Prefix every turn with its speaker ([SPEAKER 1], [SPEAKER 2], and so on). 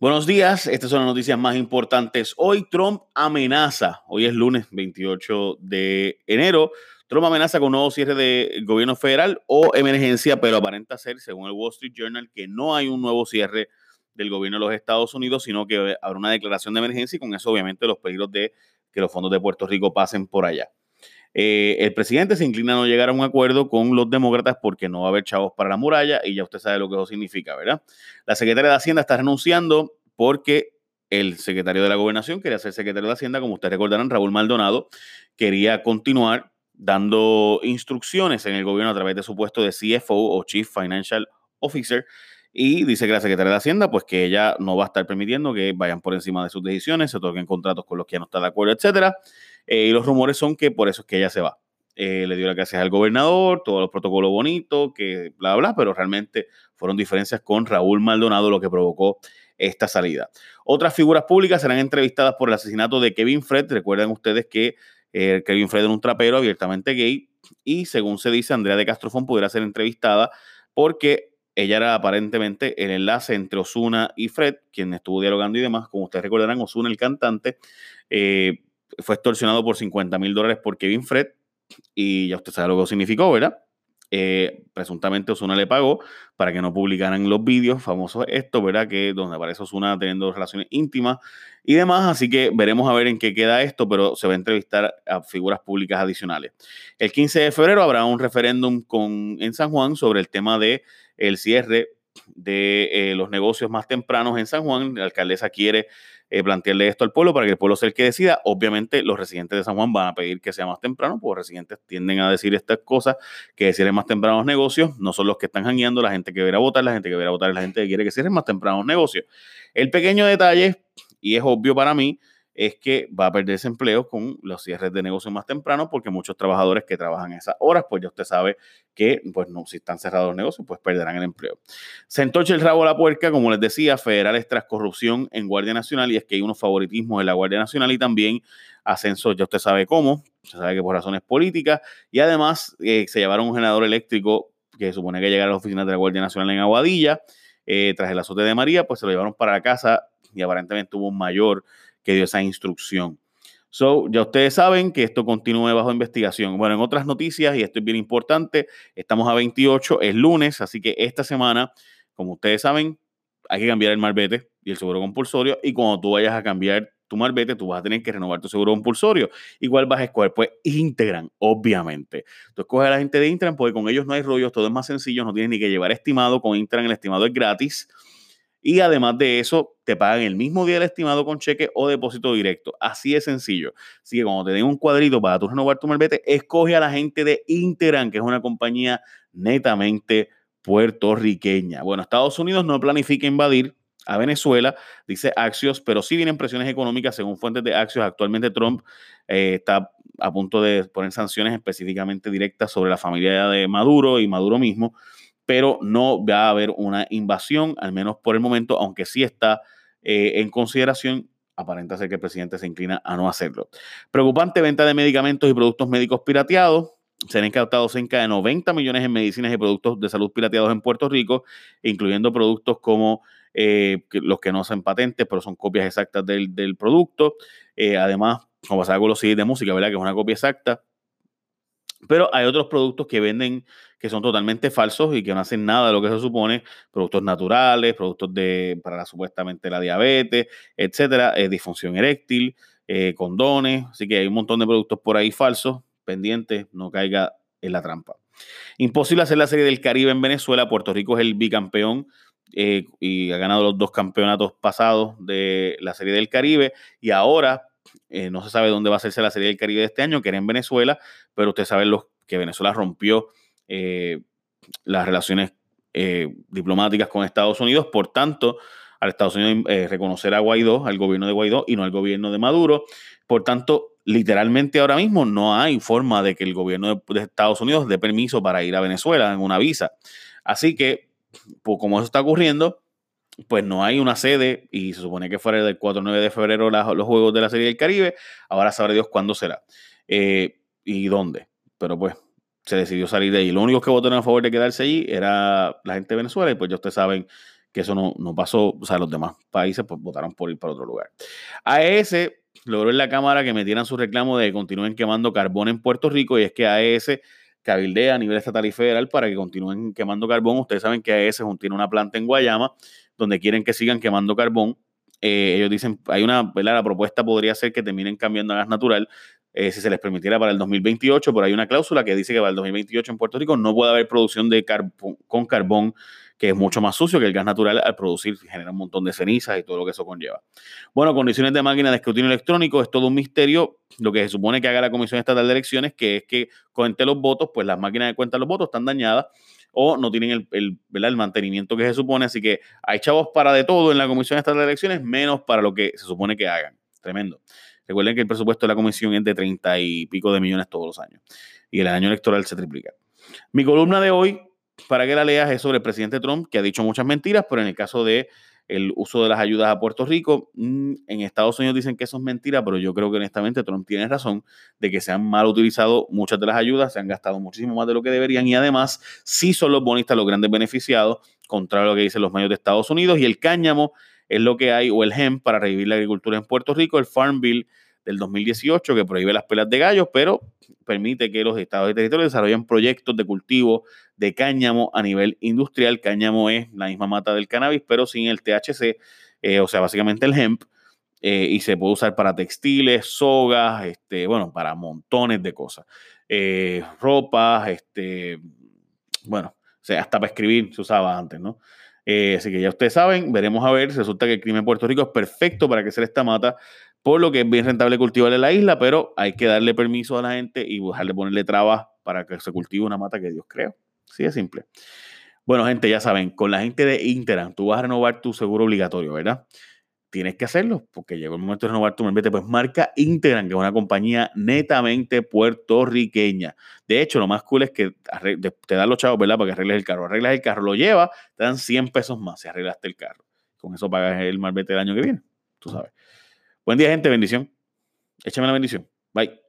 [SPEAKER 1] Buenos días, estas son las noticias más importantes. Hoy Trump amenaza, hoy es lunes 28 de enero, Trump amenaza con nuevo cierre del gobierno federal o emergencia, pero aparenta ser, según el Wall Street Journal, que no hay un nuevo cierre del gobierno de los Estados Unidos, sino que habrá una declaración de emergencia y con eso obviamente los peligros de que los fondos de Puerto Rico pasen por allá. Eh, el presidente se inclina a no llegar a un acuerdo con los demócratas porque no va a haber chavos para la muralla y ya usted sabe lo que eso significa, ¿verdad? La secretaria de Hacienda está renunciando porque el secretario de la gobernación quería ser secretario de Hacienda, como ustedes recordarán, Raúl Maldonado, quería continuar dando instrucciones en el gobierno a través de su puesto de CFO o Chief Financial Officer. Y dice que la secretaria de Hacienda, pues que ella no va a estar permitiendo que vayan por encima de sus decisiones, se otorguen contratos con los que ya no está de acuerdo, etcétera. Eh, y los rumores son que por eso es que ella se va. Eh, le dio la gracias al gobernador, todos los protocolos bonitos, que bla, bla, pero realmente fueron diferencias con Raúl Maldonado lo que provocó esta salida. Otras figuras públicas serán entrevistadas por el asesinato de Kevin Fred. Recuerden ustedes que eh, Kevin Fred era un trapero abiertamente gay y según se dice, Andrea de Castrofón pudiera ser entrevistada porque ella era aparentemente el enlace entre Osuna y Fred, quien estuvo dialogando y demás. Como ustedes recordarán, Osuna, el cantante, fue extorsionado por 50 mil dólares por Kevin Fred y ya usted sabe lo que significó, ¿verdad? Eh, presuntamente Osuna le pagó para que no publicaran los vídeos famosos esto, ¿verdad? Que donde aparece Osuna teniendo relaciones íntimas y demás, así que veremos a ver en qué queda esto, pero se va a entrevistar a figuras públicas adicionales. El 15 de febrero habrá un referéndum en San Juan sobre el tema de cierre de eh, los negocios más tempranos en San Juan. La alcaldesa quiere eh, plantearle esto al pueblo para que el pueblo sea el que decida. Obviamente los residentes de San Juan van a pedir que sea más temprano, porque los residentes tienden a decir estas cosas, que cierren más temprano los negocios, no son los que están jangueando, la gente que a votar, la gente que a votar la gente que quiere que cierren más temprano los negocios. El pequeño detalle, y es obvio para mí, es que va a perder ese empleo con los cierres de negocios más temprano, porque muchos trabajadores que trabajan esas horas, pues ya usted sabe que, pues no, si están cerrados los negocios, pues perderán el empleo. Se entorcha el rabo a la puerca, como les decía, federales tras corrupción en Guardia Nacional, y es que hay unos favoritismos en la Guardia Nacional y también ascenso, ya usted sabe cómo, se sabe que por razones políticas, y además eh, se llevaron un generador eléctrico que supone que llegara a las oficinas de la Guardia Nacional en Aguadilla, eh, tras el azote de María, pues se lo llevaron para la casa y aparentemente hubo un mayor que dio esa instrucción. So, ya ustedes saben que esto continúe bajo investigación. Bueno, en otras noticias, y esto es bien importante, estamos a 28, es lunes, así que esta semana, como ustedes saben, hay que cambiar el marbete y el seguro compulsorio. Y cuando tú vayas a cambiar tu marbete, tú vas a tener que renovar tu seguro compulsorio. Igual vas a escoger, pues, Integran, obviamente. Tú escoges a la gente de Integran porque con ellos no hay rollos, todo es más sencillo, no tienes ni que llevar estimado. Con Integran el estimado es gratis. Y además de eso, te pagan el mismo día del estimado con cheque o depósito directo. Así de sencillo. Así que cuando te den un cuadrito para tú renovar tu malvete, escoge a la gente de Interan, que es una compañía netamente puertorriqueña. Bueno, Estados Unidos no planifica invadir a Venezuela, dice Axios, pero sí vienen presiones económicas según fuentes de Axios. Actualmente Trump eh, está a punto de poner sanciones específicamente directas sobre la familia de Maduro y Maduro mismo pero no va a haber una invasión, al menos por el momento, aunque sí está eh, en consideración. Aparenta ser que el presidente se inclina a no hacerlo. Preocupante venta de medicamentos y productos médicos pirateados. Se han incautado cerca de 90 millones en medicinas y productos de salud pirateados en Puerto Rico, incluyendo productos como eh, los que no son patentes, pero son copias exactas del, producto. Eh, además, como pasaba con los CDs de música, ¿verdad? Que es una copia exacta. Pero hay otros productos que venden que son totalmente falsos y que no hacen nada de lo que se supone, productos naturales, productos de, para supuestamente la diabetes, etcétera, eh, disfunción eréctil, eh, condones, así que hay un montón de productos por ahí falsos, pendientes, no caiga en la trampa. Imposible hacer la serie del Caribe en Venezuela, Puerto Rico es el bicampeón eh, y ha ganado los dos campeonatos pasados de la serie del Caribe y ahora no se sabe dónde va a hacerse la serie del Caribe de este año, que era en Venezuela, pero usted sabe los, que Venezuela rompió eh, las relaciones eh, diplomáticas con Estados Unidos. Por tanto, al Estados Unidos eh, reconocer a Guaidó, al gobierno de Guaidó y no al gobierno de Maduro. Por tanto, literalmente ahora mismo no hay forma de que el gobierno de, Estados Unidos dé permiso para ir a Venezuela en una visa. Así que, como eso está ocurriendo, pues no hay una sede y se supone que fuera del 4 9 de febrero los Juegos de la Serie del Caribe. Ahora sabrá Dios cuándo será y dónde. Pero pues se decidió salir de ahí. Lo único que votaron a favor de quedarse allí era la gente de Venezuela y pues ya ustedes saben que eso no, no pasó, o sea, los demás países pues, votaron por ir para otro lugar. AES logró en la Cámara que metieran su reclamo de que continúen quemando carbón en Puerto Rico y es que AES cabildea a nivel estatal y federal para que continúen quemando carbón. Ustedes saben que AES tiene una planta en Guayama donde quieren que sigan quemando carbón. Eh, ellos dicen, hay una, La propuesta podría ser que terminen cambiando a gas natural eh, si se les permitiera para el 2028, pero hay una cláusula que dice que para el 2028 en Puerto Rico no puede haber producción de carbón, con carbón que es mucho más sucio que el gas natural al producir, genera un montón de cenizas y todo lo que eso conlleva. Bueno, condiciones de máquina de escrutinio electrónico es todo un misterio. Lo que se supone que haga la Comisión Estatal de Elecciones, que es que cuente los votos, pues las máquinas de cuenta los votos están dañadas o no tienen el, el, el, mantenimiento que se supone. Así que hay chavos para de todo en la Comisión Estatal de Elecciones, menos para lo que se supone que hagan. Tremendo. Recuerden que el presupuesto de la comisión es de 30 y pico de millones todos los años. Y el año electoral se triplica. Mi columna de hoy para que la leas es sobre el presidente Trump, que ha dicho muchas mentiras, pero en el caso de el uso de las ayudas a Puerto Rico, mm, en Estados Unidos dicen que eso es mentira, pero yo creo que honestamente Trump tiene razón de que se han mal utilizado muchas de las ayudas, se han gastado muchísimo más de lo que deberían y además sí son los bonistas los grandes beneficiados, contrario a lo que dicen los medios de Estados Unidos, y el cáñamo es lo que hay, o el hemp para revivir la agricultura en Puerto Rico, el Farm Bill del 2018 que prohíbe las pelas de gallos, pero permite que los estados y territorios desarrollen proyectos de cultivo de cáñamo a nivel industrial. Cáñamo es la misma mata del cannabis, pero sin el THC, eh, o sea, básicamente el hemp, eh, y se puede usar para textiles, sogas, este, bueno, para montones de cosas. Eh, ropas, este, bueno, o sea, hasta para escribir se usaba antes, ¿no? así que ya ustedes saben, veremos a ver. Resulta que el crimen en Puerto Rico es perfecto para se esta mata por lo que es bien rentable cultivar en la isla, pero hay que darle permiso a la gente y dejarle ponerle trabas para que se cultive una mata que Dios creó. Así de simple. Bueno, gente, ya saben, con la gente de Interan, tú vas a renovar tu seguro obligatorio, ¿verdad? Tienes que hacerlo porque llegó el momento de renovar tu membete. Pues marca Interan, que es una compañía netamente puertorriqueña. De hecho, lo más cool es que te dan los chavos, ¿verdad? Para que arregles el carro. Arreglas el carro, lo llevas, te dan 100 pesos más si arreglaste el carro. Con eso pagas el malvete del año que viene, tú sabes. Buen día, gente. Bendición. Échame la bendición. Bye.